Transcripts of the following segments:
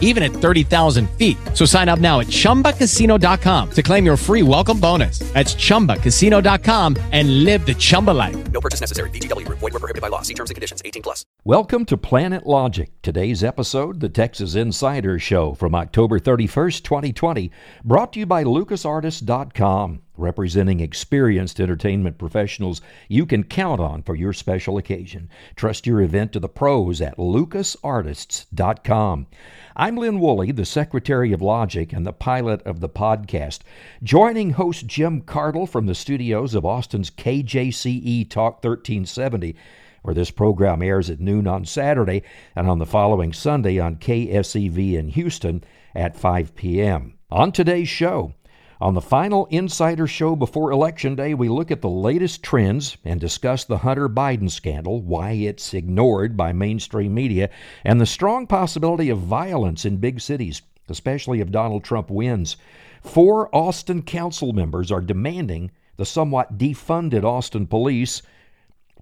even at 30,000 feet. So sign up now at chumbacasino.com to claim your free welcome bonus. That's chumbacasino.com and live the Chumba life. No purchase necessary. VGW Group. Void were prohibited by law. See terms and conditions. 18 plus. Welcome to Planet Logic. Today's episode, the Texas Insider Show from October 31st, 2020, brought to you by LucasArtist.com, representing experienced entertainment professionals you can count on for your special occasion. Trust your event to the pros at LucasArtists.com. I'm Lynn Woolley, the Secretary of Logic and the pilot of the podcast, joining host Jim Cardle from the studios of Austin's KJCE Talk 1370 where this program airs at noon on Saturday and on the following Sunday on KSEV in Houston at 5 p.m. On today's show, on the final Insider Show before Election Day, we look at the latest trends and discuss the Hunter Biden scandal, why it's ignored by mainstream media, and the strong possibility of violence in big cities, especially if Donald Trump wins. Four Austin council members are demanding the somewhat defunded Austin police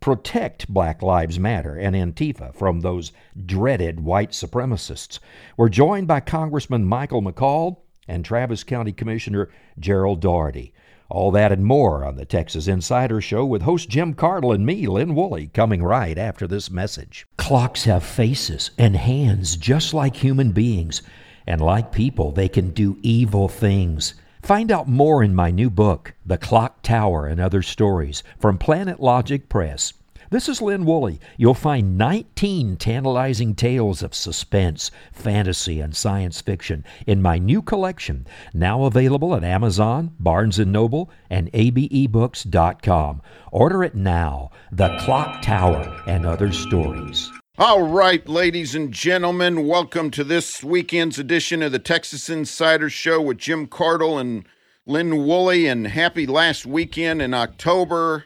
protect Black Lives Matter and Antifa from those dreaded white supremacists. We're joined by Congressman Michael McCaul and Travis County Commissioner Gerald Daugherty. All that and more on the Texas Insider Show with host Jim Cardle and me, Lynn Woolley, coming right after this message. Clocks have faces and hands just like human beings, and like people, they can do evil things. Find out more in my new book, The Clock Tower and Other Stories, from Planet Logic Press. This is Lynn Woolley. You'll find 19 tantalizing tales of suspense, fantasy, and science fiction in my new collection, now available at Amazon, Barnes & Noble, and abebooks.com. Order it now, The Clock Tower and Other Stories. All right, ladies and gentlemen, welcome to this weekend's edition of the Texas Insider Show with Jim Cardle and Lynn Woolley. And happy last weekend in October,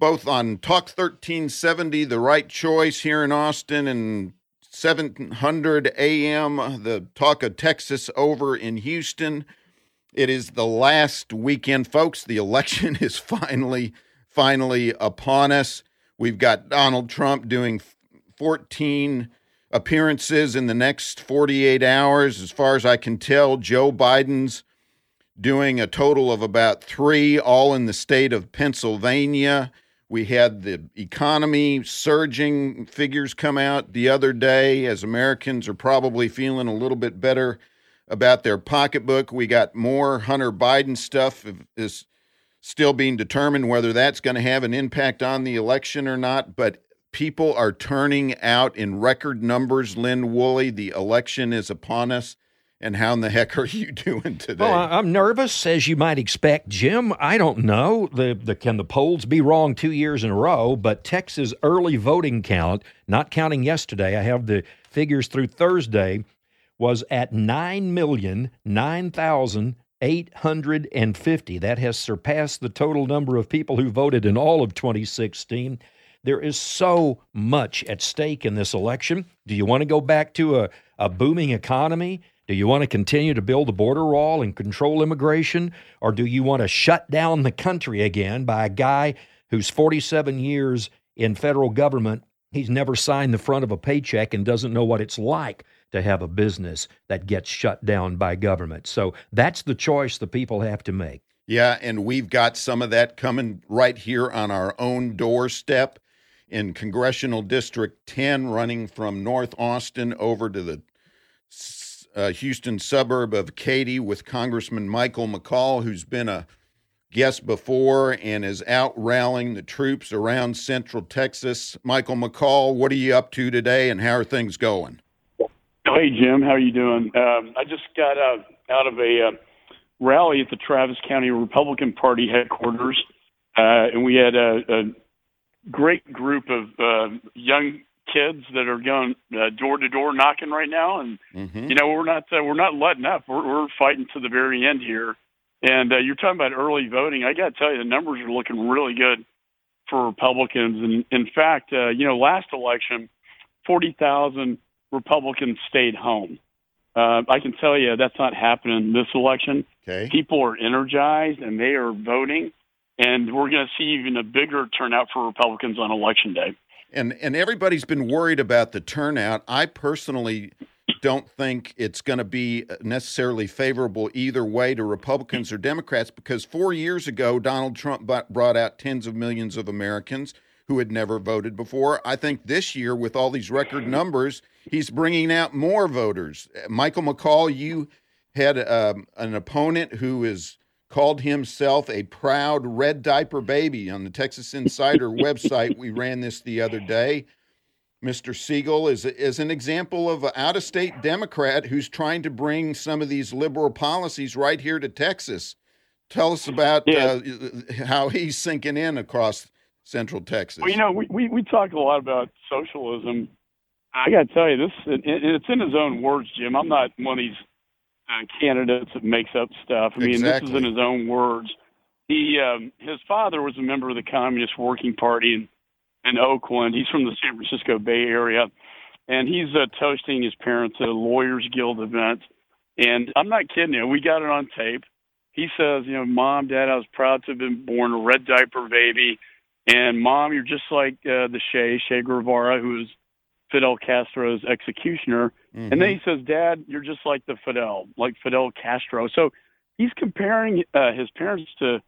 both on Talk 1370, The Right Choice here in Austin, and 700 AM, the Talk of Texas over in Houston. It is the last weekend, folks. The election is finally, finally upon us. We've got Donald Trump doing 14 appearances in the next 48 hours. As far as I can tell, Joe Biden's doing a total of about three, all in the state of Pennsylvania. We had the economy surging figures come out the other day as Americans are probably feeling a little bit better about their pocketbook. We got more Hunter Biden stuff is still being determined whether that's going to have an impact on the election or not, but people are turning out in record numbers. Lynn Woolley, the election is upon us. And how in the heck are you doing today? Well, I'm nervous, as you might expect, Jim. I don't know. The, the can the polls be wrong two years in a row? But Texas early voting count, not counting yesterday, I have the figures through Thursday, was at nine million nine thousand 850. That has surpassed the total number of people who voted in all of 2016. There is so much at stake in this election. Do you want to go back to a, a booming economy? Do you want to continue to build a border wall and control immigration? Or do you want to shut down the country again by a guy who's 47 years in federal government? He's never signed the front of a paycheck and doesn't know what it's like to have a business that gets shut down by government. So that's the choice the people have to make. Yeah, and we've got some of that coming right here on our own doorstep in Congressional District 10, running from North Austin over to the uh, Houston suburb of Katy with Congressman Michael McCaul, who's been a guest before and is out rallying the troops around Central Texas. Michael McCaul, what are you up to today and how are things going? Hey, Jim, how are you doing? Um, I just got out, out of a uh, rally at the Travis County Republican Party headquarters, uh, and we had a, a great group of uh, young kids that are going uh, door to door knocking right now, and mm-hmm. you know we're not uh, we're not letting up. We're, we're fighting to the very end here. And uh, you're talking about early voting. I got to tell you, the numbers are looking really good for Republicans. And in fact, uh, you know, last election, 40,000 Republicans stayed home. Uh, I can tell you that's not happening this election. Okay. People are energized and they are voting, and we're going to see even a bigger turnout for Republicans on election day. And and everybody's been worried about the turnout. I personally don't think it's going to be necessarily favorable either way to Republicans or Democrats because 4 years ago Donald Trump brought out tens of millions of Americans who had never voted before. I think this year with all these record numbers, he's bringing out more voters. Michael McCaul, you had um, an opponent who is called himself a proud red diaper baby on the Texas Insider website. We ran this the other day. Mr. Siegel is is an example of an out-of-state Democrat who's trying to bring some of these liberal policies right here to Texas. Tell us about yeah. uh, how he's sinking in across Central Texas. Well, you know, we, we, we talk a lot about socialism. I got to tell you, this it, it's in his own words, Jim. I'm not one of these uh, candidates that makes up stuff. I mean, exactly. this is in his own words. He, um, his father was a member of the Communist Working Party in, in Oakland. He's from the San Francisco Bay Area, and he's uh, toasting his parents at a Lawyers Guild event. And I'm not kidding you. We got it on tape. He says, you know, mom, dad, I was proud to have been born a red diaper baby. And mom, you're just like uh, the Che, Che Guevara, who was Fidel Castro's executioner. Mm-hmm. And then he says, Dad, you're just like the Fidel, like Fidel Castro. So he's comparing uh, his parents to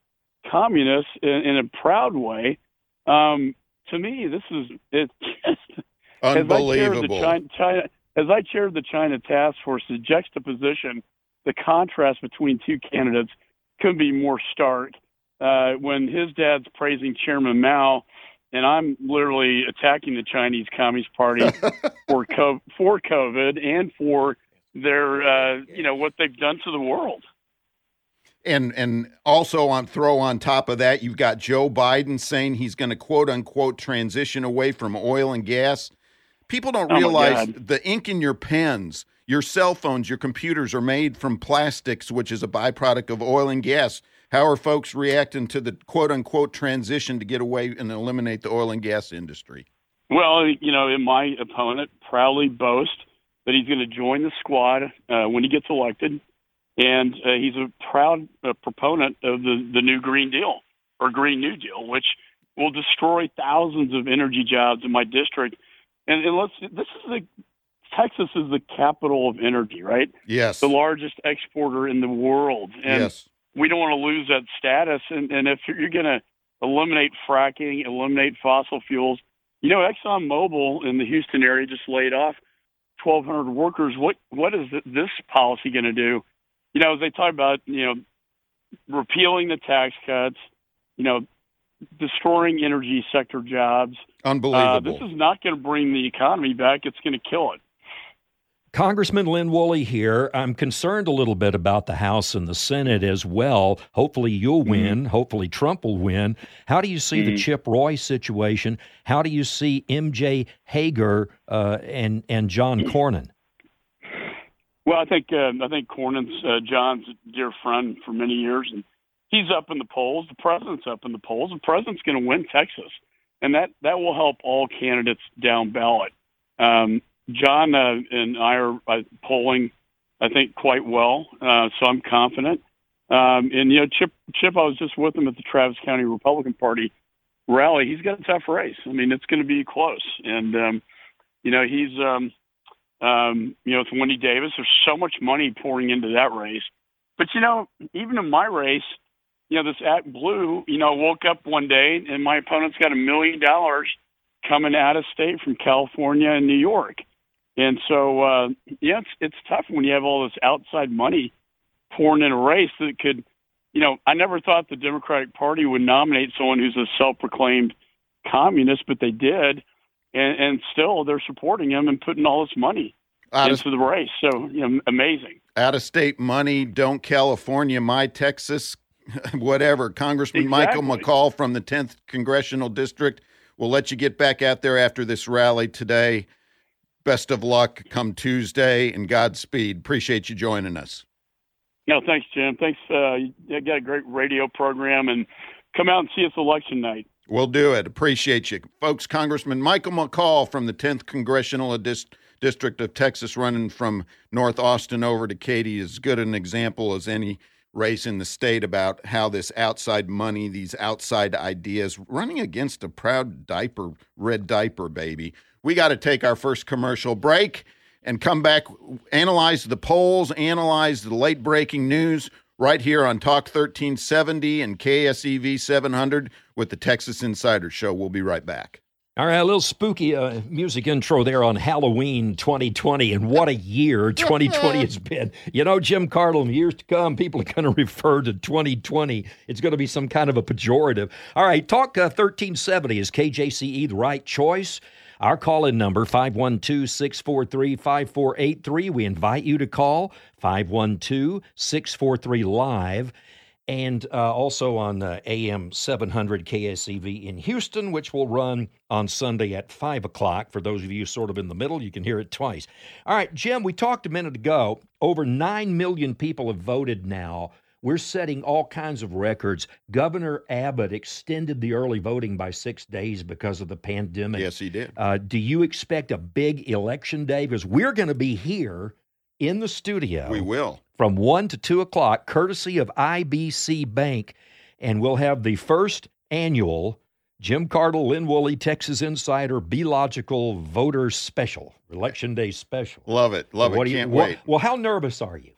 communists in, in a proud way. Um, to me, this is it's just unbelievable. As I, China, China, as I chaired the China task force, the juxtaposition, the contrast between two candidates couldn't be more stark. Uh, when his dad's praising Chairman Mao and I'm literally attacking the Chinese Communist Party for co- for COVID and for their uh, you know what they've done to the world. And and also on throw on top of that, you've got Joe Biden saying he's going to quote unquote transition away from oil and gas. People don't oh realize the ink in your pens, your cell phones, your computers are made from plastics, which is a byproduct of oil and gas. How are folks reacting to the quote unquote transition to get away and eliminate the oil and gas industry? Well, you know, my opponent proudly boasts that he's going to join the squad uh, when he gets elected, and uh, he's a proud uh, proponent of the, the new Green Deal or Green New Deal, which will destroy thousands of energy jobs in my district. And, and let's this is the Texas is the capital of energy, right? Yes. The largest exporter in the world. And yes we don't want to lose that status. And, and if you're going to eliminate fracking, eliminate fossil fuels, you know, ExxonMobil in the Houston area just laid off 1,200 workers. What what is this policy going to do? You know, as they talk about, you know, repealing the tax cuts, you know, destroying energy sector jobs. Unbelievable. Uh, this is not going to bring the economy back. It's going to kill it. Congressman Lynn Woolley here. I'm concerned a little bit about the House and the Senate as well. Hopefully you'll mm-hmm. win. Mm-hmm. Hopefully Trump will win. How do you see mm-hmm. the Chip Roy situation? How do you see MJ Hegar uh, and and John Cornyn? Well, I think uh, I think Cornyn's uh, John's dear friend for many years, and he's up in the polls. The president's up in the polls. The president's going to win Texas, and that that will help all candidates down ballot. Um, John uh, and I are uh, polling, I think, quite well, uh, so I'm confident. Um, and you know, Chip, Chip, I was just with him at the Travis County Republican Party rally. He's got a tough race. I mean, it's going to be close, and um, you know, he's, um, um, you know, with Wendy Davis. There's so much money pouring into that race, but you know, even in my race, you know, this ActBlue, you know, woke up one day and my opponent's got a million dollars coming out of state from California and New York. And so, uh, yeah, it's it's tough when you have all this outside money pouring in a race that could, you know, I never thought the Democratic Party would nominate someone who's a self-proclaimed communist, but they did, and, and still they're supporting him and putting all this money out into of, the race. So, you know, amazing. Out of state money, don't California, my Texas, whatever. Congressman exactly. Michael McCaul from the 10th Congressional District will let you get back out there after this rally today. Best of luck come Tuesday and Godspeed. Appreciate you joining us. No, thanks, Jim. Thanks. Uh, you got a great radio program and come out and see us election night. We'll do it. Appreciate you. Folks, Congressman Michael McCaul from the 10th Congressional Dis- District of Texas, running from North Austin over to Katy, is as good an example as any race in the state about how this outside money, these outside ideas, running against a proud diaper, red diaper baby. We got to take our first commercial break and come back, analyze the polls, analyze the late breaking news right here on Talk 1370 and KSEV 700 with the Texas Insider Show. We'll be right back. All right, a little spooky uh, music intro there on Halloween 2020, and what a year 2020 has been. You know, Jim Cardle, in years to come, people are going to refer to 2020. It's going to be some kind of a pejorative. All right, Talk uh, 1370 is KJCE the right choice? Our call in number 512 643 5483. We invite you to call 512 643 live and uh, also on uh, AM 700 KSEV in Houston, which will run on Sunday at 5 o'clock. For those of you sort of in the middle, you can hear it twice. All right, Jim, we talked a minute ago. Over 9 million people have voted now. We're setting all kinds of records. Governor Abbott extended the early voting by six days because of the pandemic. Yes, he did. Uh, do you expect a big election day? Because we're going to be here in the studio. We will. From 1 to 2 o'clock, courtesy of IBC Bank. And we'll have the first annual Jim Cardle, Lynn Woolley, Texas Insider, Be Logical Voter Special, Election Day Special. Love it. Love it. you- Can't well, wait. Well, how nervous are you?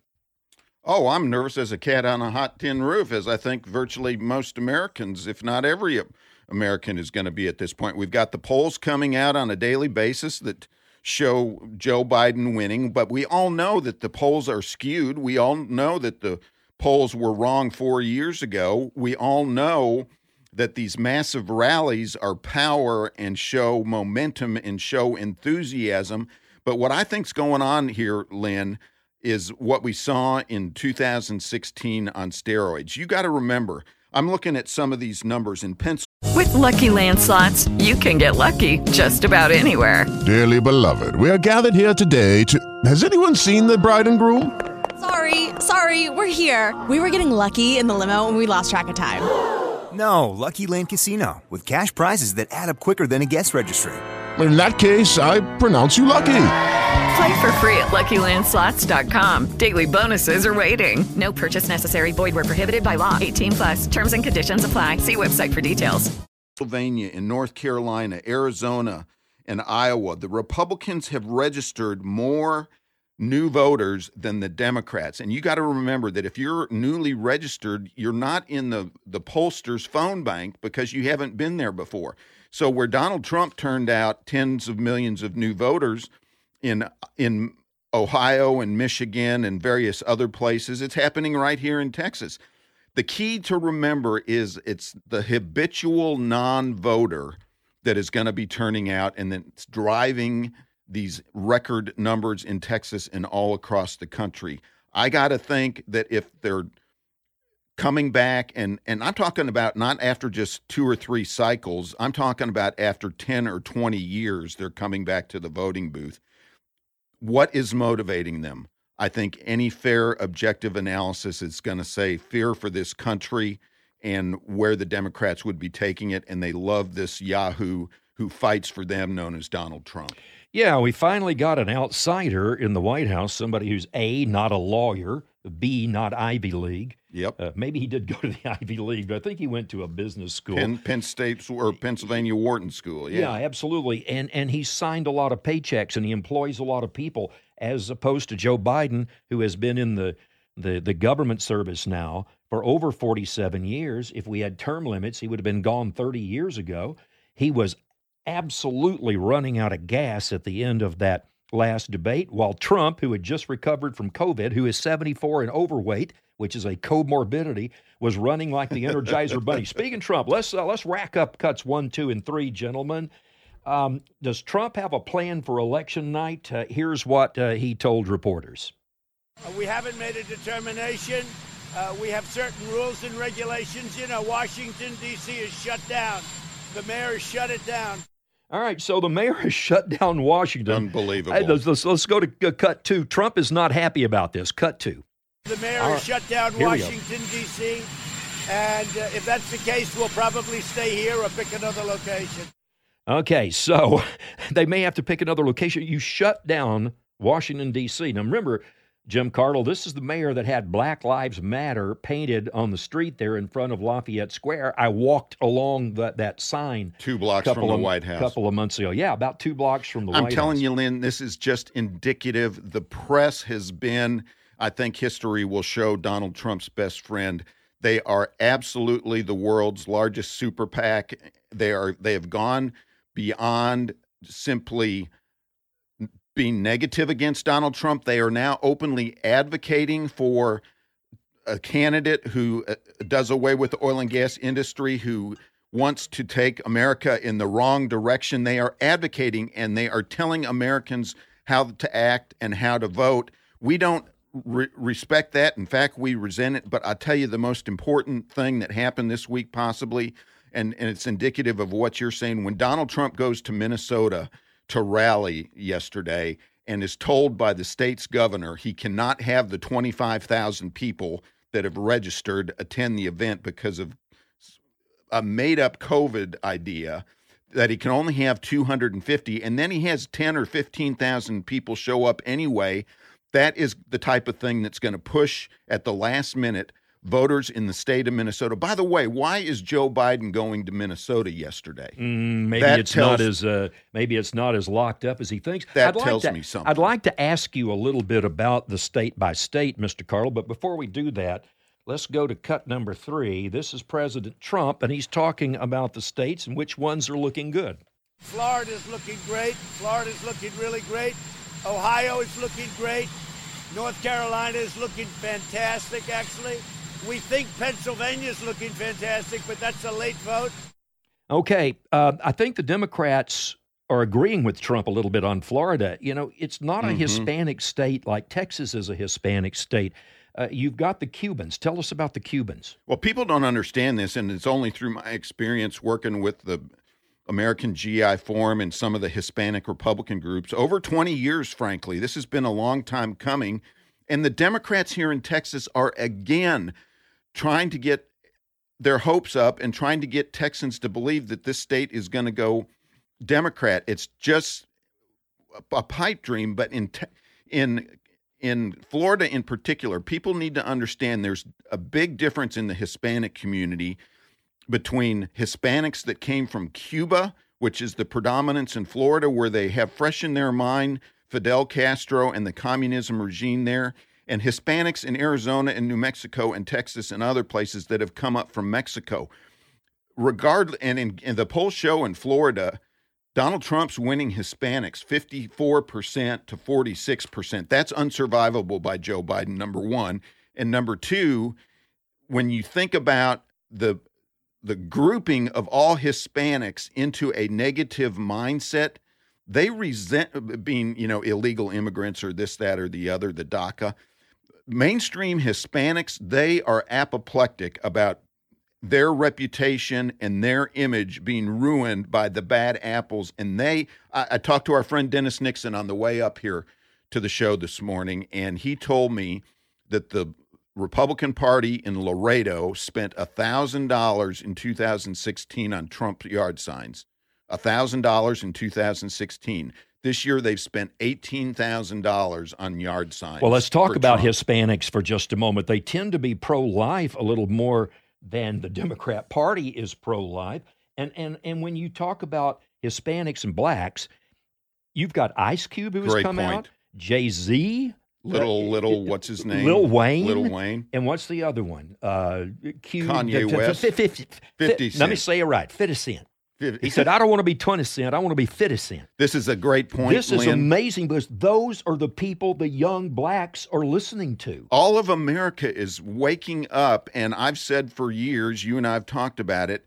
Oh, I'm nervous as a cat on a hot tin roof, as I think virtually most Americans, if not every American, is going to be at this point. We've got the polls coming out on a daily basis that show Joe Biden winning, but we all know that the polls are skewed. We all know that the polls were wrong four years ago. We all know that these massive rallies are power and show momentum and show enthusiasm. But what I think's going on here, Lynn, is what we saw in 2016 on steroids. You got to remember, I'm looking at some of these numbers in pencil. With Lucky Land slots, you can get lucky just about anywhere. Dearly beloved, we are gathered here today to. Has anyone seen the bride and groom? Sorry, sorry, we're here. We were getting lucky in the limo and we lost track of time. No, Lucky Land Casino, with cash prizes that add up quicker than a guest registry. In that case, I pronounce you lucky. Play for free at LuckyLandSlots.com. Daily bonuses are waiting. No purchase necessary. Void where prohibited by law. 18 plus. Terms and conditions apply. See website for details. Pennsylvania, in North Carolina, Arizona, and Iowa, the Republicans have registered more new voters than the Democrats. And you got to remember that if you're newly registered, you're not in the, the pollster's phone bank because you haven't been there before. So where Donald Trump turned out tens of millions of new voters in in Ohio and Michigan and various other places, it's happening right here in Texas. The key to remember is it's the habitual non-voter that is going to be turning out and that's driving these record numbers in Texas and all across the country. I got to think that if they're coming back and and I'm talking about not after just two or three cycles, I'm talking about after 10 or 20 years they're coming back to the voting booth. What is motivating them? I think any fair objective analysis is going to say fear for this country and where the Democrats would be taking it and they love this yahoo who fights for them known as Donald Trump. Yeah, we finally got an outsider in the White House, somebody who's A, not a lawyer, B, not Ivy League. Yep. Uh, maybe he did go to the Ivy League, but I think he went to a business school. Penn, Penn State or Pennsylvania Wharton School. Yeah. Yeah, absolutely. And and he signed a lot of paychecks and he employs a lot of people as opposed to Joe Biden who has been in the the the government service now for over 47 years. If we had term limits, he would have been gone 30 years ago. He was absolutely running out of gas at the end of that last debate while Trump who had just recovered from COVID, who is 74 and overweight, which is a comorbidity, was running like the Energizer Bunny. Speaking of Trump, let's uh, let's rack up cuts one, two, and three, gentlemen. Um, does Trump have a plan for election night? Uh, here's what uh, he told reporters. Uh, we haven't made a determination. Uh, we have certain rules and regulations. You know, Washington, D.C. is shut down. The mayor has shut it down. All right, so the mayor has shut down Washington. Unbelievable. Hey, let's, let's, let's go to uh, cut two. Trump is not happy about this. Cut two. The mayor All has shut down Here. Washington, D.C. And uh, if that's the case, we'll probably stay here or pick another location. Okay, so they may have to pick another location. You shut down Washington, D.C. Now, remember, Jim Cardle, this is the mayor that had Black Lives Matter painted on the street there in front of Lafayette Square. I walked along that, that sign Two blocks couple from the of, White House. A couple of months ago. Yeah, about two blocks from the I'm White telling you, Lynn, this is just indicative. The press has been, I think history will show Donald Trump's best friend. They are absolutely the world's largest super PAC. They are they have gone beyond simply being negative against Donald Trump. They are now openly advocating for a candidate who uh, does away with the oil and gas industry, who wants to take America in the wrong direction. They are advocating and they are telling Americans how to act and how to vote. We don't re- respect that. In fact, we resent it. But I'll tell you the most important thing that happened this week, possibly, and, and it's indicative of what you're saying. When Donald Trump goes to Minnesota to rally yesterday and is told by the state's governor he cannot have the 25,000 people that have registered attend the event because of a made up COVID idea that he can only have 250 and then he has 10 or 15,000 people show up anyway that is the type of thing that's going to push at the last minute voters in the state of Minnesota. By the way, why is Joe Biden going to Minnesota yesterday? Mm, maybe That it's tells- not as uh, maybe it's not as locked up as he thinks. That I'd like tells to- me something. I'd like to ask you a little bit about the state by state, Mr. Carl. But before we do that, let's go to cut number three. This is President Trump, and he's talking about the states and which ones are looking good. Florida's looking great. Florida's looking really great. Ohio is looking great. North Carolina is looking fantastic, actually. We think Pennsylvania is looking fantastic, but that's a late vote. Okay, uh, I think the Democrats are agreeing with Trump a little bit on Florida. You know, it's not a Mhm. Hispanic state like Texas is a Hispanic state. Uh, you've got the Cubans. Tell us about the Cubans. Well, people don't understand this, and it's only through my experience working with the American GI Forum and some of the Hispanic Republican groups over 20 years, frankly. This has been a long time coming. And the Democrats here in Texas are again trying to get their hopes up and trying to get Texans to believe that this state is going to go Democrat. It's just a pipe dream, but in in in Florida in particular, people need to understand there's a big difference in the Hispanic community between Hispanics that came from Cuba, which is the predominance in Florida, where they have fresh in their mind Fidel Castro and the communism regime there, and Hispanics in Arizona and New Mexico and Texas and other places that have come up from Mexico. Regardless, and in, in the poll show in Florida, Donald Trump's winning Hispanics 54% to 46%. That's unsurvivable by Joe Biden, number one. And number two, when you think about the the grouping of all Hispanics into a negative mindset, they resent uh, being, you know, illegal immigrants or this, that, or the other, the DACA. Mainstream Hispanics, they are apoplectic about their reputation and their image being ruined by the bad apples. And they, I, I talked to our friend Dennis Nixon on the way up here to the show this morning, and he told me that the Republican Party in Laredo spent $1,000 in 2016 on Trump yard signs. $1,000 in 2016. This year they've spent $18,000 on yard signs. Well, let's talk about Trump. Hispanics for just a moment. They tend to be pro life a little more than the Democrat Party is pro life. And, and, and when you talk about Hispanics and blacks, you've got Ice Cube who has Great come point. out, Jay Z. Little, little, what's his name? Lil Wayne. Lil Wayne. And what's the other one? Uh, Q, Kanye West. f- f- f- 50 Let me say it right. 50 Cent. He said, I don't want to be 20 Cent. I want to be 50 Cent. This is a great point, This is Lynn. amazing because those are the people the young blacks are listening to. all of America is waking up, and I've said for years, you and I have talked about it,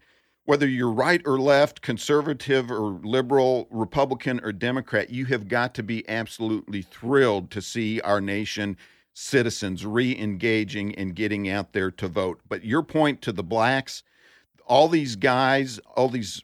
whether you're right or left, conservative or liberal, Republican or Democrat, you have got to be absolutely thrilled to see our nation citizens re-engaging and getting out there to vote. But your point to the blacks, all these guys, all these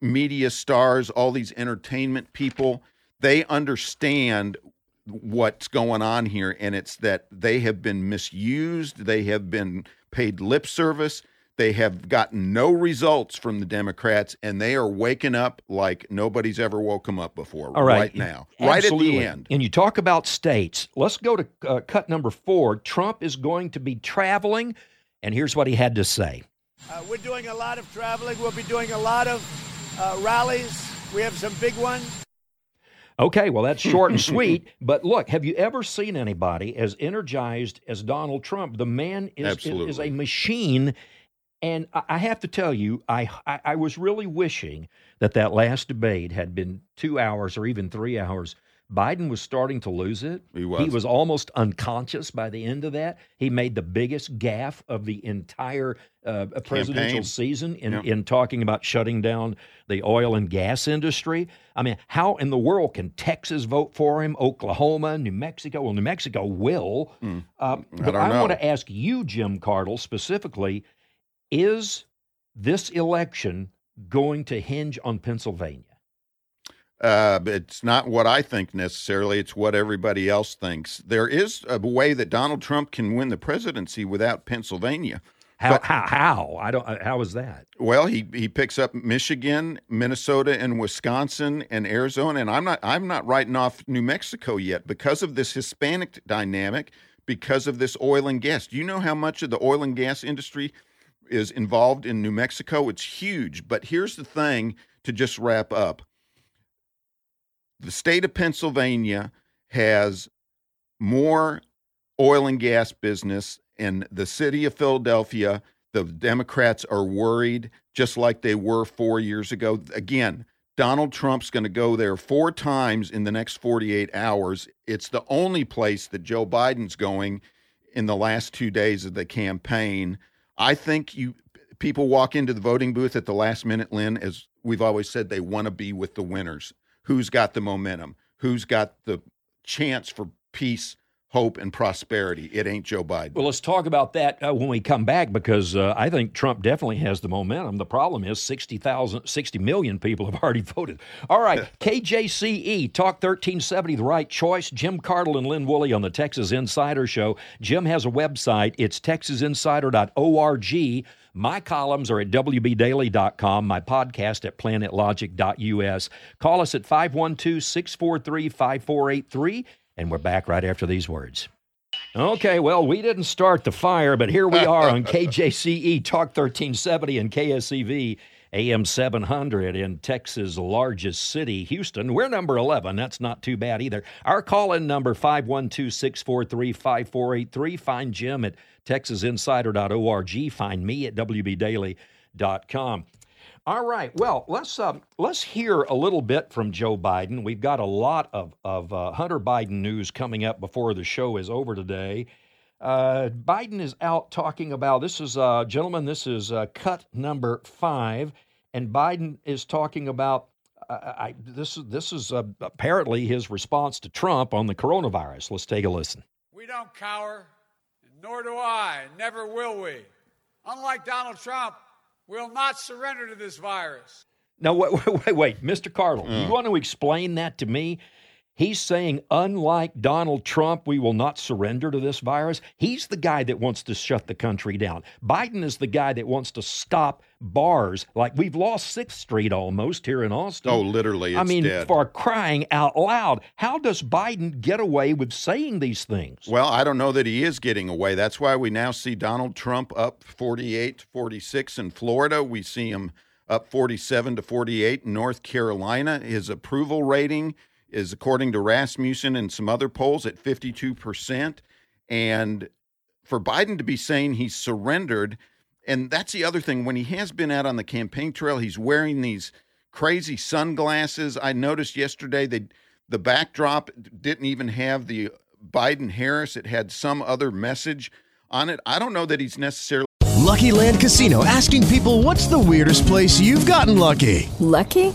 media stars, all these entertainment people, they understand what's going on here and it's that they have been misused they have been paid lip service They have gotten no results from the Democrats, and they are waking up like nobody's ever woke them up before. All right. now, right at the end. And you talk about states. Let's go to uh, cut number four. Trump is going to be traveling, and here's what he had to say. Uh, we're doing a lot of traveling. We'll be doing a lot of uh, rallies. We have some big ones. Okay, well, that's short and sweet. But look, have you ever seen anybody as energized as Donald Trump? The man is, is, is a machine. And I I have to tell you, I, I I was really wishing that that last debate had been two hours or even three hours. Biden was starting to lose it. He was. He was almost unconscious by the end of that. He made the biggest gaffe of the entire uh, presidential Campaign. season in, Yeah. in talking about shutting down the oil and gas industry. I mean, how in the world can Texas vote for him? Oklahoma, New Mexico? Well, New Mexico will. Hmm. I but don't I, want to ask you, Jim Cardle, specifically: Is this election going to hinge on Pennsylvania? Uh, it's not what I think necessarily. It's what everybody else thinks. There is a way that Donald Trump can win the presidency without Pennsylvania. How? But- how? How? I don't. uh, How is that? Well, he he picks up Michigan, Minnesota, and Wisconsin and Arizona, and I'm not I'm not writing off New Mexico yet because of this Hispanic dynamic, because of this oil and gas. Do you know how much of the oil and gas industry is involved in New Mexico? It's huge. But here's the thing to just wrap up. The state of Pennsylvania has more oil and gas business in the city of Philadelphia. The Democrats are worried, just like they were four years ago. Again, Donald Trump's going to go there four times in the next 48 hours. It's the only place that Joe Biden's going in the last two days of the campaign. I think you people walk into the voting booth at the last minute, Lynn, as we've always said, they want to be with the winners. Who's got the momentum? Who's got the chance for peace, hope, and prosperity? It ain't Joe Biden. Well, let's talk about that uh, when we come back because uh, I think Trump definitely has the momentum. The problem is 60,000, 60 million people have already voted. All right, KJCE, Talk 1370, the right choice. Jim Cardle and Lynn Woolley on the Texas Insider Show. Jim has a website. It's texasinsider.org. My columns are at WBDaily.com, my podcast at planetlogic.us. Call us at 512 643 5483, and we're back right after these words. Okay, well, we didn't start the fire, but here we are on KJCE Talk 1370 and KSEV AM 700 in Texas' largest city, Houston. We're number 11. That's not too bad either. Our call in number 512 643 5483. Find Jim at texasinsider.org. Find me at WBDaily.com. All right. Well, let's uh, let's hear a little bit from Joe Biden. We've got a lot of of uh, Hunter Biden news coming up before the show is over today. Uh, Biden is out talking about this is uh, gentlemen. This is uh, cut number five, and Biden is talking about. Uh, I, this is this is apparently his response to Trump on the coronavirus. Let's take a listen. We don't cower, nor do I, never will we. Unlike Donald Trump, we'll not surrender to this virus. Now, wait, wait, wait, wait. Mr. Cardle, you uh. want to explain that to me? He's saying, unlike Donald Trump, we will not surrender to this virus. He's the guy that wants to shut the country down. Biden is the guy that wants to stop bars. Like we've lost Sixth Street almost here in Austin. Oh, literally, I mean, dead. for crying out loud, how does Biden get away with saying these things? Well, I don't know that he is getting away. That's why we now see Donald Trump up 48 to 46 in Florida. We see him up 47 to 48 in North Carolina. His approval rating is, according to Rasmussen and some other polls, at 52%. And for Biden to be saying he's surrendered, and that's the other thing, when he has been out on the campaign trail, he's wearing these crazy sunglasses. I noticed yesterday they the backdrop didn't even have the Biden Harris. It had some other message on it. I don't know that he's necessarily Lucky Land Casino asking people what's the weirdest place you've gotten lucky? Lucky?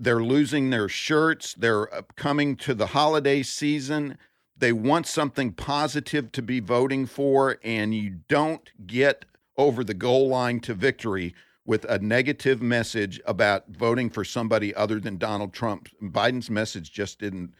They're losing their shirts. They're coming to the holiday season. They want something positive to be voting for, and you don't get over the goal line to victory with a negative message about voting for somebody other than Donald Trump. Biden's message just didn't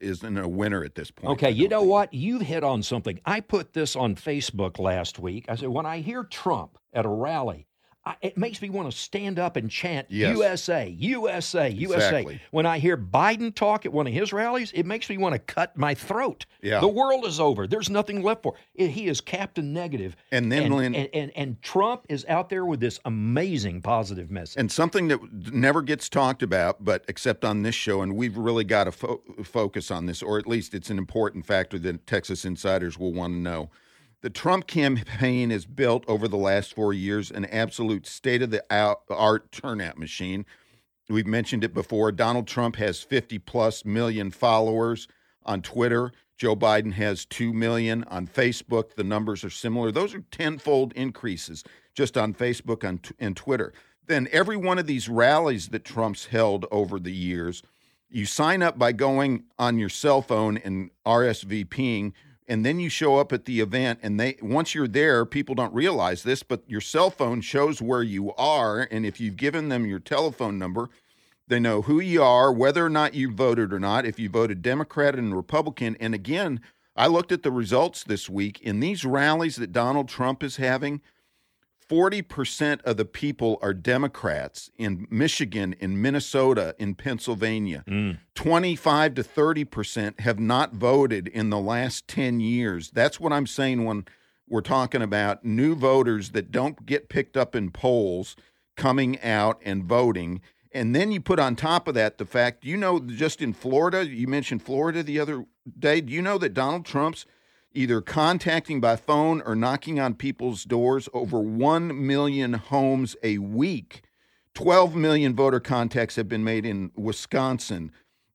isn't a winner at this point. Okay, you know what? You've hit on something. I put this on Facebook last week. I said, when I hear Trump at a rally, I, it makes me want to stand up and chant Yes. USA, USA, USA. Exactly. When I hear Biden talk at one of his rallies, it makes me want to cut my throat. Yeah. The world is over. There's nothing left for. it. He is Captain Negative. And then, and, Lynn- and, and, and Trump is out there with this amazing positive message. And something that never gets talked about, but except on this show, and we've really got to fo- focus on this, or at least it's an important factor that Texas insiders will want to know. The Trump campaign has built over the last four years an absolute state of the art turnout machine. We've mentioned it before. Donald Trump has 50 plus million followers on Twitter. Joe Biden has 2 million on Facebook. The numbers are similar. Those are tenfold increases just on Facebook and, and Twitter. Then every one of these rallies that Trump's held over the years, you sign up by going on your cell phone and RSVPing and then you show up at the event and they once you're there people don't realize this but your cell phone shows where you are and if you've given them your telephone number they know who you are whether or not you voted or not if you voted democrat and republican. And again i looked at the results this week in these rallies that donald trump is having 40% of the people are Democrats in Michigan, in Minnesota, in Pennsylvania. Mm. 25 to 30% have not voted in the last 10 years. That's what I'm saying when we're talking about new voters that don't get picked up in polls coming out and voting. And then you put on top of that the fact, you know, just in Florida, you mentioned Florida the other day. Do you know that Donald Trump's either contacting by phone or knocking on people's doors over 1 million homes a week? 12 million voter contacts have been made in Wisconsin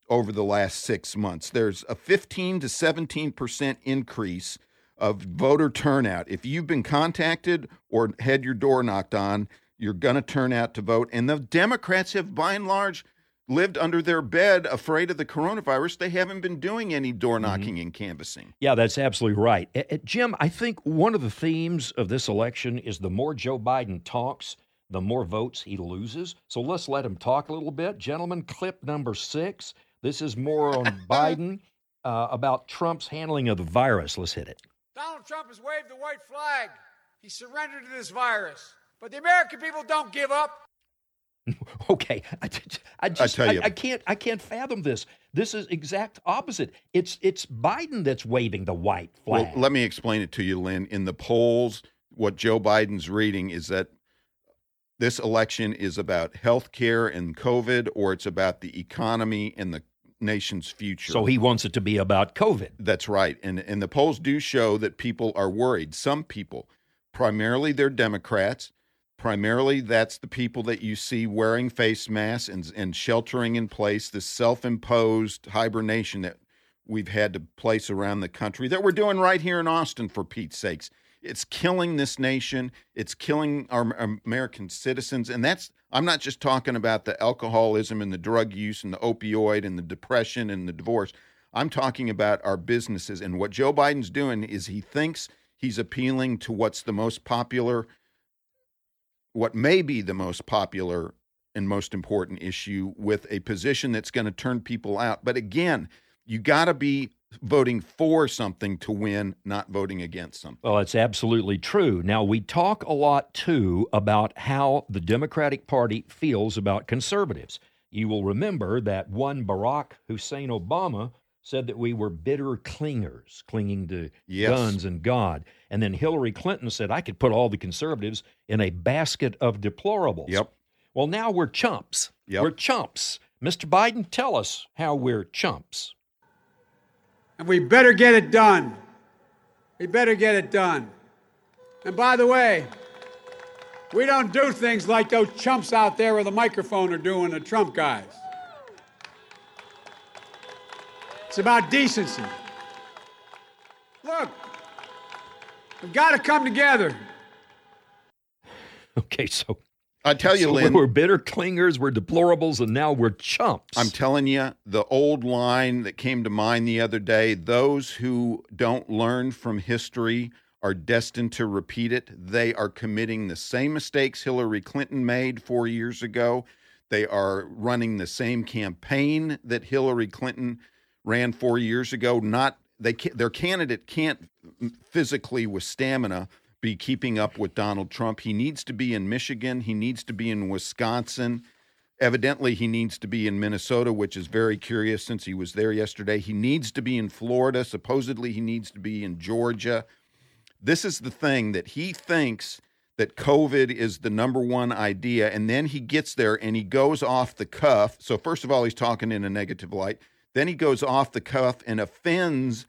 over the last six months. There's a 15 to 17% increase of voter turnout. If you've been contacted or had your door knocked on, you're going to turn out to vote. And the Democrats have, by and large, lived under their bed afraid of the coronavirus. They haven't been doing any door knocking and canvassing. Yeah, that's absolutely right. Uh, Jim, I think one of the themes of this election is the more Joe Biden talks, the more votes he loses. So let's let him talk a little bit. Gentlemen, clip number six. This is more on Biden uh, about Trump's handling of the virus. Let's hit it. Donald Trump has waved the white flag. He surrendered to this virus. But the American people don't give up. Okay, I, just- I just I. I can't I can't fathom this. This is exact opposite. It's it's Biden that's waving the white flag. Well, let me explain it to you, Lynn. In the polls, what Joe Biden's reading is that this election is about health care and COVID, or it's about the economy and the nation's future. so he wants it to be about COVID. That's right. And and the polls do show that people are worried. Some people, primarily they're Democrats. Primarily that's the people that you see wearing face masks and and sheltering in place, this self-imposed hibernation that we've had to place around the country that we're doing right here in Austin for Pete's sakes. It's killing this nation. It's killing our American citizens. And that's, I'm not just talking about the alcoholism and the drug use and the opioid and the depression and the divorce. I'm talking about our businesses. And what Joe Biden's doing is he thinks he's appealing to what's the most popular, what may be the most popular and most important issue with a position that's going to turn people out. But again, you got to be voting for something to win, not voting against something. Well, it's absolutely true. Now, we talk a lot too about how the Democratic Party feels about conservatives. You will remember that one Barack Hussein Obama said that we were bitter clingers, clinging to Yes. guns and God. And then Hillary Clinton said, I could put all the conservatives in a basket of deplorables. Yep. Well, now we're chumps. Yep. We're chumps. Mr. Biden, tell us how we're chumps. And we better get it done. We better get it done. And by the way, we don't do things like those chumps out there with a microphone are doing, the Trump guys. It's about decency. Look, we've got to come together. Okay, so I tell you, so Lynn, we're bitter clingers, we're deplorables, and now we're chumps. I'm telling you, the old line that came to mind the other day those who don't learn from history are destined to repeat it. They are committing the same mistakes Hillary Clinton made four years ago. They are running the same campaign that Hillary Clinton ran four years ago. Not they their candidate can't physically with stamina be keeping up with Donald Trump. He needs to be in Michigan. He needs to be in Wisconsin. Evidently, he needs to be in Minnesota, which is very curious since he was there yesterday. He needs to be in Florida. Supposedly, he needs to be in Georgia. This is the thing that he thinks that COVID is the number one idea. And then he gets there and he goes off the cuff. So, first of all, he's talking in a negative light. Then he goes off the cuff and offends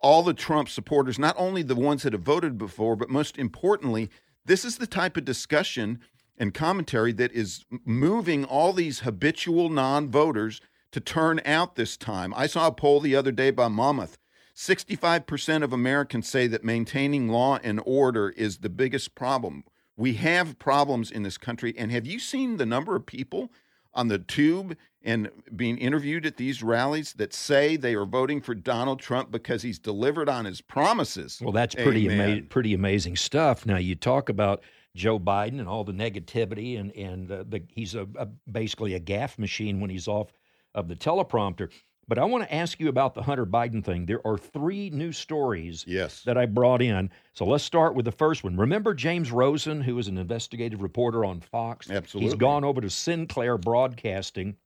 all the Trump supporters, not only the ones that have voted before, but most importantly, this is the type of discussion and commentary that is moving all these habitual non voters to turn out this time. I saw a poll the other day by Monmouth. 65% of Americans say that maintaining law and order is the biggest problem. We have problems in this country. And have you seen the number of people on the tube and being interviewed at these rallies that say they are voting for Donald Trump because he's delivered on his promises. Well, that's pretty ama- pretty amazing stuff. Now you talk about Joe Biden and all the negativity, and and uh, the, he's a, a basically a gaffe machine when he's off of the teleprompter. But I want to ask you about the Hunter Biden thing. There are three new stories yes. that I brought in. So let's start with the first one. Remember James Rosen, who is an investigative reporter on Fox? Absolutely. He's gone over to Sinclair Broadcasting,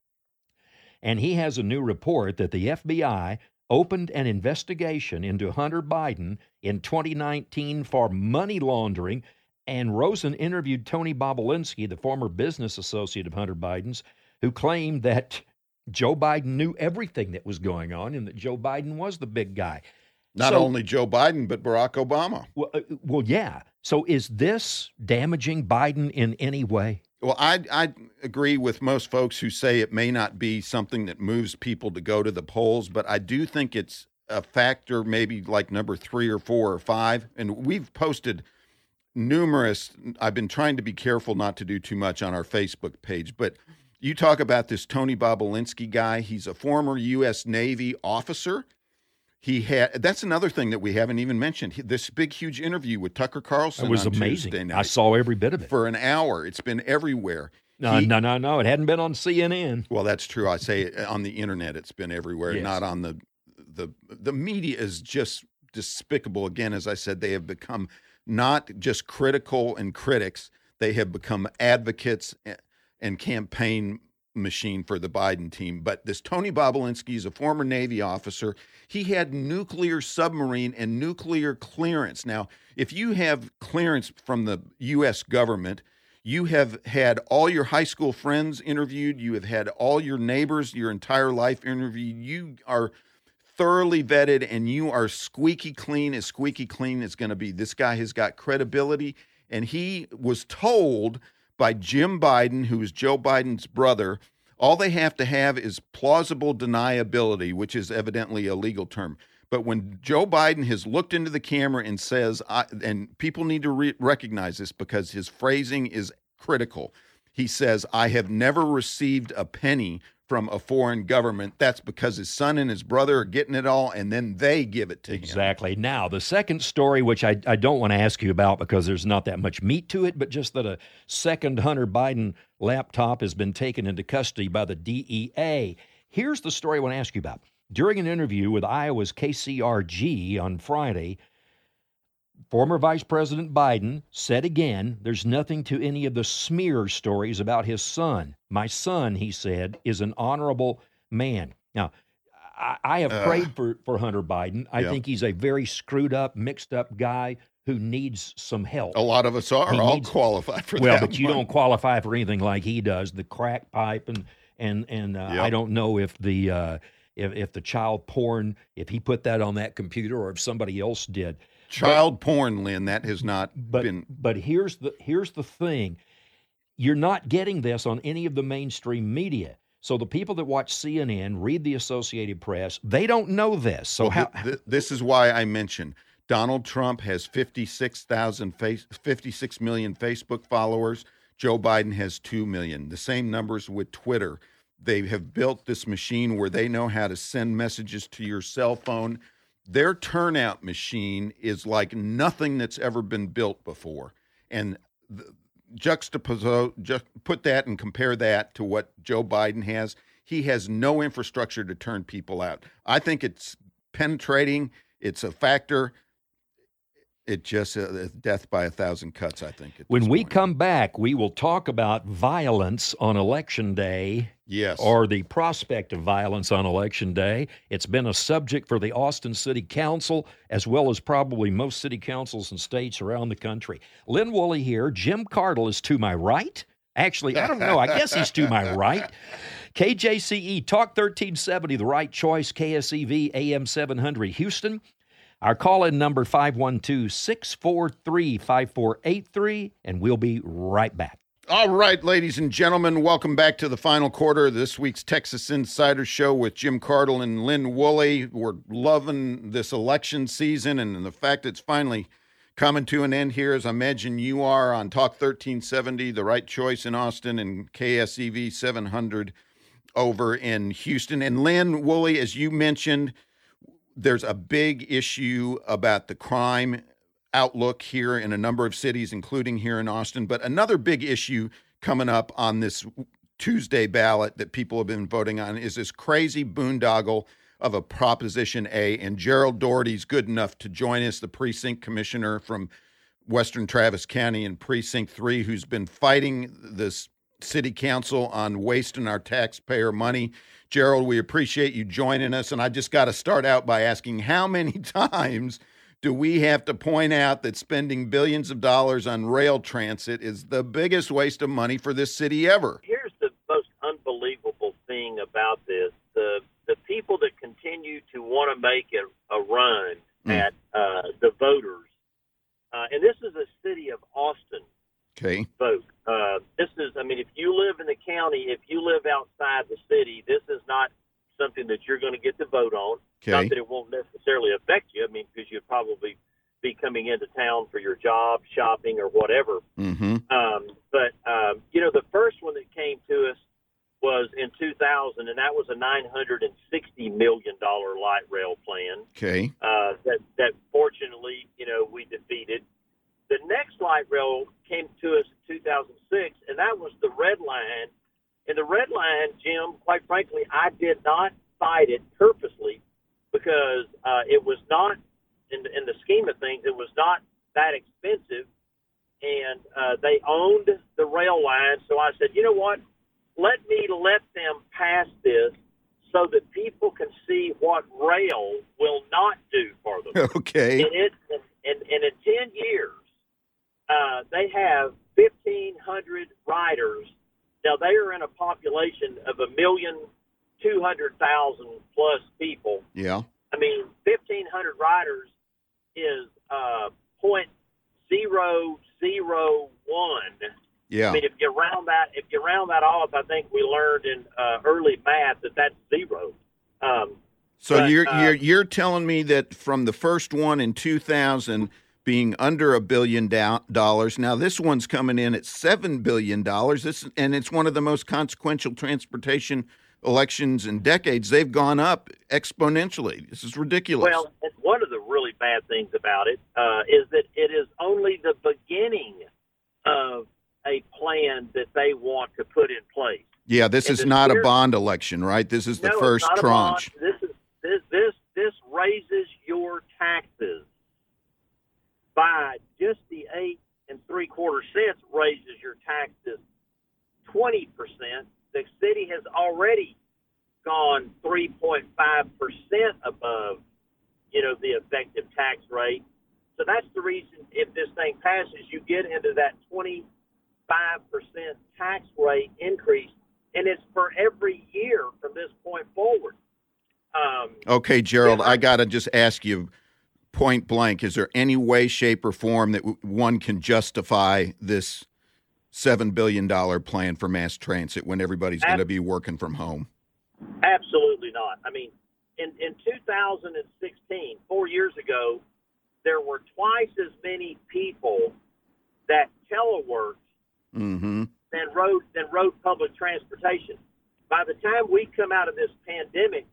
and he has a new report that the FBI opened an investigation into Hunter Biden in 2019 for money laundering. And Rosen interviewed Tony Bobulinski, the former business associate of Hunter Biden's, who claimed that Joe Biden knew everything that was going on and that Joe Biden was the big guy. Not So- only Joe Biden, but Barack Obama. Well, uh, well, yeah. So is this damaging Biden in any way? Well, I I agree with most folks who say it may not be something that moves people to go to the polls, but I do think it's a factor, maybe like number three or four or five. And we've posted numerous. I've been trying to be careful not to do too much on our Facebook page, but you talk about this Tony Bobulinski guy. He's a former U.S. Navy officer. He had that's another thing that we haven't even mentioned. This big, huge interview with Tucker Carlson. It was amazing. I saw every bit of it. for an hour. It's been everywhere. No, He- no, no, no. It hadn't been on CNN. well, that's true. I say on the internet. It's been everywhere, Yes. not on the the the media is just despicable. Again, as I said, they have become not just critical and critics. They have become advocates a- and campaign machine for the Biden team. But this Tony Bobulinski is a former Navy officer. He had nuclear submarine and nuclear clearance. Now, if you have clearance from the U.S. government, you have had all your high school friends interviewed. You have had all your neighbors your entire life interviewed. You are thoroughly vetted and you are squeaky clean as squeaky clean is going to be. This guy has got credibility. And he was told by Jim Biden, who is Joe Biden's brother, all they have to have is plausible deniability, which is evidently a legal term. But when Joe Biden has looked into the camera and says, I, and people need to re- recognize this because his phrasing is critical. He says, I have never received a penny from a foreign government. That's because his son and his brother are getting it all, and then they give it to him. Exactly. Now, the second story, which I, I don't want to ask you about because there's not that much meat to it, but just that a second Hunter Biden laptop has been taken into custody by the DEA. Here's the story I want to ask you about. During an interview with Iowa's KCRG on Friday, former Vice President Biden said again there's nothing to any of the smear stories about his son. My son, he said, is an honorable man. Now, I, I have Ugh. prayed for, for Hunter Biden. I Yep. think he's a very screwed up, mixed up guy who needs some help. A lot of us are He all needs- qualified for well, that. Well, but you one. don't qualify for anything like he does. The crack pipe and and and uh, Yep. I don't know if the uh, if if the child porn if he put that on that computer or if somebody else did. Child porn, Lynn, that has not But been. but here's the here's the thing. You're not getting this on any of the mainstream media. So the people that watch CNN, read the Associated Press, they don't know this. So Well, how th- th- this is why I mentioned Donald Trump has 56,000 face 56 million Facebook followers. Joe Biden has 2 million. The same numbers with Twitter. They have built this machine where they know how to send messages to your cell phone. Their turnout machine is like nothing that's ever been built before. And juxtapose ju- put that and compare that to what Joe Biden has. He has no infrastructure to turn people out. I think it's penetrating. It's a factor. It just uh, death by a thousand cuts. I think. when we point. come back, we will talk about violence on election day. Yes. Or the prospect of violence on election day. It's been a subject for the Austin City Council, as well as probably most city councils and states around the country. Lynn Woolley here. Jim Cardle is to my right. Actually, I don't know. I guess he's to my right. KJCE Talk 1370, the right choice, KSEV AM 700 Houston. Our call in number 512 643 5483, and we'll be right back. All right, ladies and gentlemen, welcome back to the final quarter of this week's Texas Insider Show with Jim Cardle and Lynn Woolley. We're loving this election season and the fact it's finally coming to an end here, as I imagine you are on Talk 1370, the right choice in Austin, and KSEV 700 over in Houston. And Lynn Woolley, as you mentioned, there's a big issue about the crime outlook here in a number of cities, including here in Austin. But another big issue coming up on this Tuesday ballot that people have been voting on is this crazy boondoggle of a Proposition A. And Gerald Daugherty's good enough to join us, the precinct commissioner from Western Travis County in Precinct 3, who's been fighting this city council on wasting our taxpayer money. Gerald, we appreciate you joining us. And I just got to start out by asking how many times do we have to point out that spending billions of dollars on rail transit is the biggest waste of money for this city ever? Here's the most unbelievable thing about this: the the people that continue to want to make a, a run at uh, the voters, uh, and this is a city of Austin Okay. vote. Uh, this is, I mean, if you live in the county, if you live outside the city, this is not something that you're going to get to vote on. Not that it won't necessarily affect you. I mean, because you'd probably be coming into town for your job, shopping, or whatever. Mm-hmm. Um, but um, you know, the first one that came to us was in 2000, and that was a 960 million dollar light rail plan Okay. uh, that that fortunately, you know, we defeated. The next light rail came to us in 2006, and that was the Red Line. And the Red Line, Jim, quite frankly, I did not fight it purposely because uh, it was not, in, the- in the scheme of things, it was not that expensive. And uh, they owned the rail line. So I said, you know what? Let me let them pass this so that people can see what rail will not do for them. Okay. And, it, and, and, and in 10 years, uh, they have 1,500 riders. Now, they are in a population of a million two hundred thousand plus people. Yeah. I mean, 1,500 riders is uh, point zero zero one. Yeah. I mean, if you round that, if you round that off, I think we learned in uh, early math that that's zero. Um, So But, you're uh, you're you're telling me that from the first one in 2000 being under a billion do- dollars, now this one's coming in at seven billion dollars. This and it's one of the most consequential transportation elections in decades. They've gone up exponentially. This is ridiculous. Well, one of the really bad things about it uh, is that it is only the beginning of a plan that they want to put in place. yeah, this and is not a bond election, right? This is the No, first not a bond. tranche. This is this this this raises your taxes by just the eight and three quarter cents raises your taxes twenty percent. The city has already gone three point five percent above, you know, the effective tax rate. So that's the reason if this thing passes, you get into that twenty five percent tax rate increase and it's for every year from this point forward. Um, Okay, Gerald, I got to just ask you point blank is there any way, shape, or form that one can justify this $7 billion plan for mass transit when everybody's going to be working from home? Absolutely not. I mean, in, in 2016, four years ago, there were twice as many people that teleworked Mm-hmm. than rode than rode public transportation. By the time we come out of this pandemic,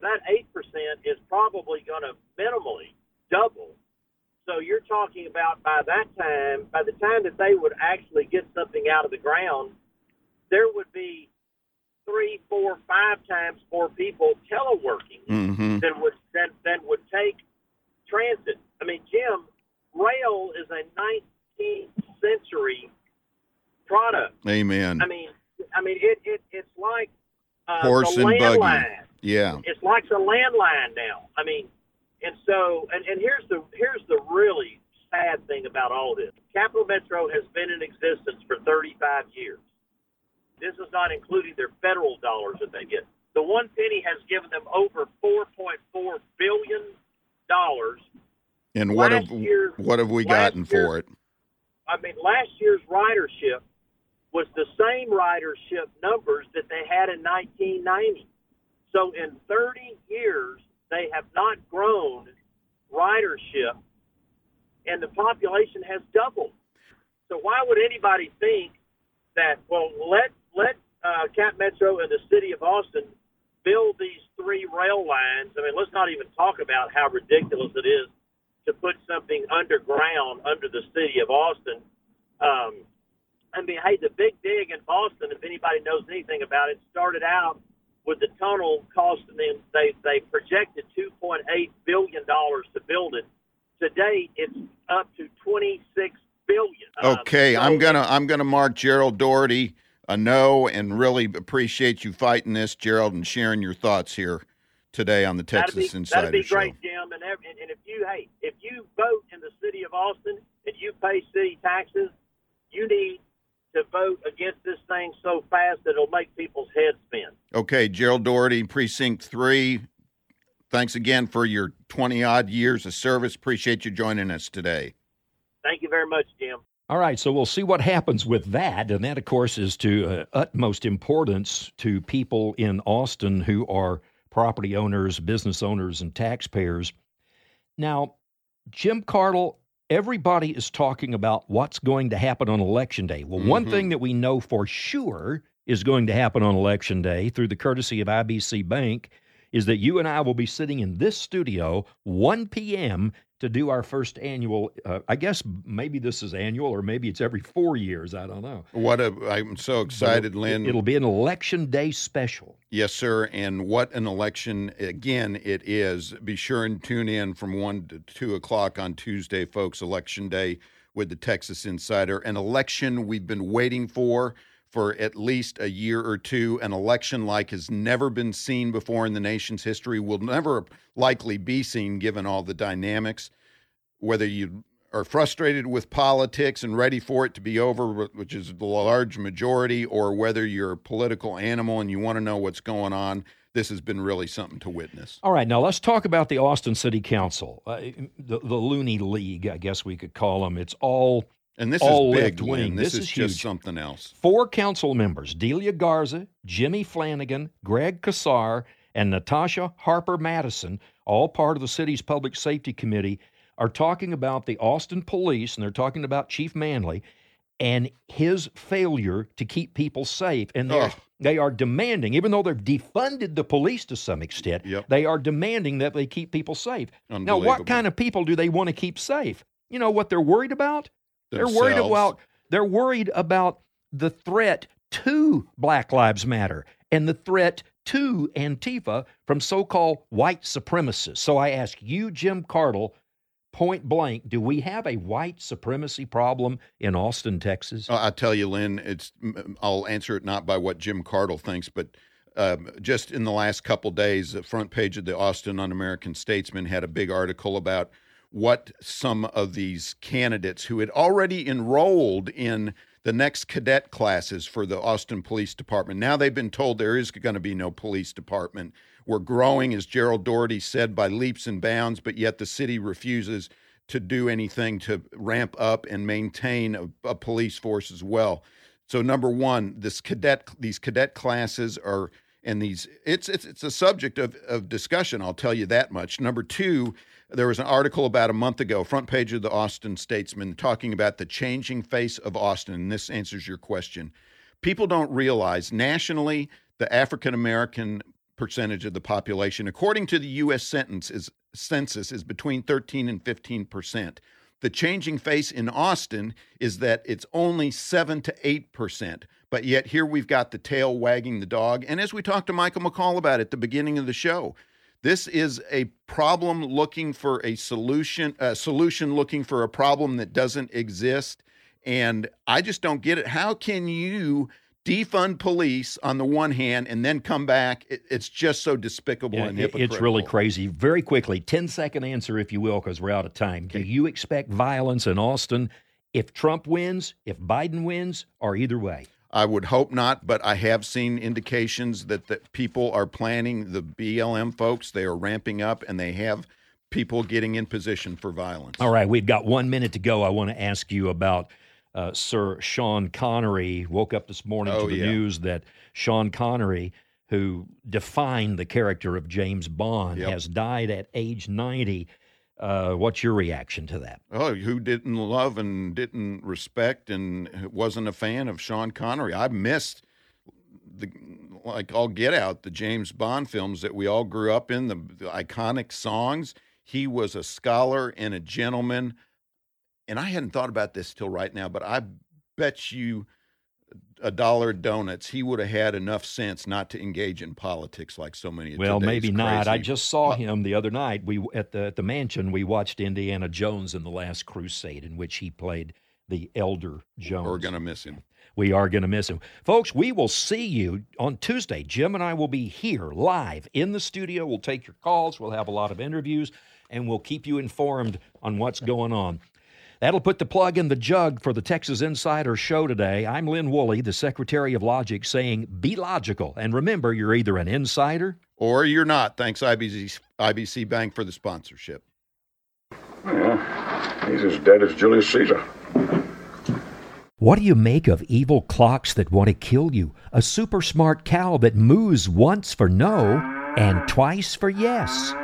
that eight percent is probably going to minimally double. So you're talking about by that time, by the time that they would actually get something out of the ground, there would be three, four, five times more people teleworking Mm-hmm. than would than, than would take transit. I mean, Jim, rail is a 19th century product. Amen. I mean, I mean, it, it it's like uh, Horse the and buggy. Yeah. It's like a landline now. I mean, and so, and, and here's the here's the really sad thing about all this. Capital Metro has been in existence for 35 years. This is not including their federal dollars that they get. The one penny has given them over 4.4 billion dollars. And what have year- what have we gotten year- for it? I mean, last year's ridership was the same ridership numbers that they had in 1990. So in 30 years, they have not grown ridership, and the population has doubled. So why would anybody think that? Well, let let uh, Cap Metro and the city of Austin build these three rail lines. I mean, let's not even talk about how ridiculous it is to put something underground under the city of Austin. Um, I mean, hey, the big dig in Boston, if anybody knows anything about it, started out with the tunnel costing them, they, they projected $2.8 billion to build it. Today, it's up to $26 billion. Um, Okay, so- I'm gonna I'm gonna mark Gerald Daugherty a no, and really appreciate you fighting this, Gerald, and sharing your thoughts here today on the Texas be, Insider that'd be Show. great, Jim. And, every, and and if you hey, if you vote in the city of Austin and you pay city taxes, you need to vote against this thing so fast that it'll make people's heads spin. Okay, Gerald Daugherty, Precinct Three. Thanks again for your 20 odd years of service. Appreciate you joining us today. Thank you very much, Jim. All right, so we'll see what happens with that. And that, of course, is to uh, utmost importance to people in Austin who are property owners, business owners, and taxpayers. Now, Jim Cardle, everybody is talking about what's going to happen on Election Day. Well, one Mhm. thing that we know for sure is going to happen on Election Day through the courtesy of IBC Bank is that you and I will be sitting in this studio 1 p.m. to do our first annual. Uh, I guess maybe this is annual or maybe it's every four years. I don't know. What a, I'm so excited, But Lynn. It'll be an election day special. Yes, sir. And what an election again it is. Be sure and tune in from 1 to 2 o'clock on Tuesday, folks. Election day with the Texas Insider. An election we've been waiting for for at least a year or two. An election like has never been seen before in the nation's history, will never likely be seen given all the dynamics. Whether you are frustrated with politics and ready for it to be over, which is the large majority, or whether you're a political animal and you want to know what's going on, this has been really something to witness. All right, now let's talk about the Austin City Council, uh, the, the Looney League, I guess we could call them. It's all And this all is big, wing. Lynn. This, This is, is just something else. Four council members Delia Garza, Jimmy Flannigan, Greg Casar, and Natasha Harper Madison, all part of the city's public safety committee, are talking about the Austin police and they're talking about Chief Manley and his failure to keep people safe. And they're, they are demanding, even though they've defunded the police to some extent, they are demanding that they keep people safe. Now, what kind of people do they want to keep safe? You know what they're worried about? They're worried about they're worried about the threat to Black Lives Matter and the threat to Antifa from so-called white supremacists. So I ask you, Jim Cardle, point blank, do we have a white supremacy problem in Austin, Texas? Uh, I tell you, Lynn, it's. I'll answer it not by what Jim Cardle thinks, but um, just in the last couple days, the front page of the Austin Un-American Statesman had a big article about what some of these candidates who had already enrolled in the next cadet classes for the Austin Police Department. Now they've been told there is going to be no police department. We're growing, as Gerald Daugherty said, by leaps and bounds, but yet the city refuses to do anything to ramp up and maintain a, a police force as well. So number one, this cadet these cadet classes are and these it's it's it's a subject of, of discussion, I'll tell you that much. Number two, there was an article about a month ago, front page of the Austin Statesman, talking about the changing face of Austin. And this answers your question. People don't realize nationally the African American percentage of the population, according to the U.S. Census, is, census, is between 13 and 15 percent. The changing face in Austin is that it's only 7 to 8 percent. But yet here we've got the tail wagging the dog. And as we talked to Michael McCaul about at the beginning of the show, this is a problem looking for a solution, a solution looking for a problem that doesn't exist. And I just don't get it. How can you defund police on the one hand and then come back? It, it's just so despicable Yeah, and hypocritical. it's really crazy. Very quickly, 10 second answer, if you will, because we're out of time. Do you expect violence in Austin if Trump wins, if Biden wins, or either way? I would hope not, but I have seen indications that, that people are planning, the BLM folks, they are ramping up and they have people getting in position for violence. All right, we've got one minute to go. I want to ask you about uh, Sir Sean Connery. Woke up this morning Oh, to the yeah. news that Sean Connery, who defined the character of James Bond, Yep. has died at age 90. Uh, what's your reaction to that? Oh, who didn't love and didn't respect and wasn't a fan of Sean Connery? I missed the like all get out the James Bond films that we all grew up in, the, the iconic songs. He was a scholar and a gentleman, and I hadn't thought about this till right now, but I bet you a dollar donuts he would have had enough sense not to engage in politics like so many. Well, maybe not. I just saw him the other night. We at the at the mansion. We watched Indiana Jones in the Last Crusade, in which he played the elder Jones. We're gonna miss him. We are going to miss him. Folks, we will see you on Tuesday. Jim and I will be here live in the studio. We'll take your calls. We'll have a lot of interviews, and we'll keep you informed on what's going on. That'll put the plug in the jug for the Texas Insider Show today. I'm Lynn Woolley, the Secretary of Logic, saying be logical. And remember, you're either an insider or you're not. Thanks, IBC, IBC Bank, for the sponsorship. Yeah, he's as dead as Julius Caesar. What do you make of evil clocks that want to kill you? A super smart cow that moos once for no and twice for yes?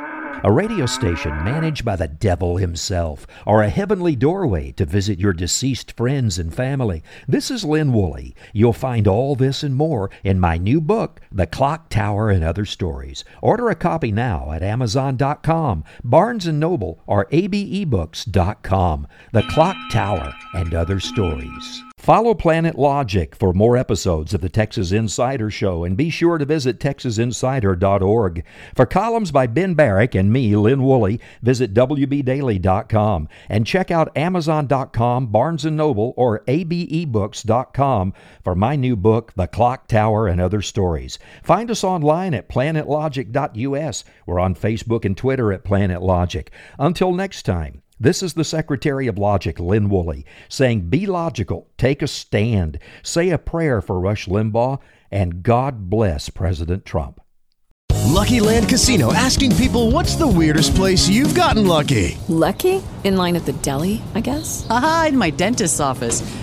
A radio station managed by the devil himself, or a heavenly doorway to visit your deceased friends and family? This is Lynn Woolley. You'll find all this and more in my new book, The Clock Tower and Other Stories. Order a copy now at Amazon.com, Barnes & Noble, or ABEBooks.com. The Clock Tower and Other Stories. Follow Planet Logic for more episodes of the Texas Insider Show and be sure to visit texasinsider.org. For columns by Ben Barrick and me, Lynn Woolley, visit WBDaily.com and check out Amazon.com, Barnes & Noble, or ABEBooks.com for my new book, The Clock Tower and Other Stories. Find us online at planetlogic.us. We're on Facebook and Twitter at Planet Logic. Until next time, this is the Secretary of Logic, Lynn Woolley, saying, Be logical, take a stand, say a prayer for Rush Limbaugh, and God bless President Trump. Lucky Land Casino asking people what's the weirdest place you've gotten lucky? Lucky? In line at the deli, I guess? Aha, in my dentist's office.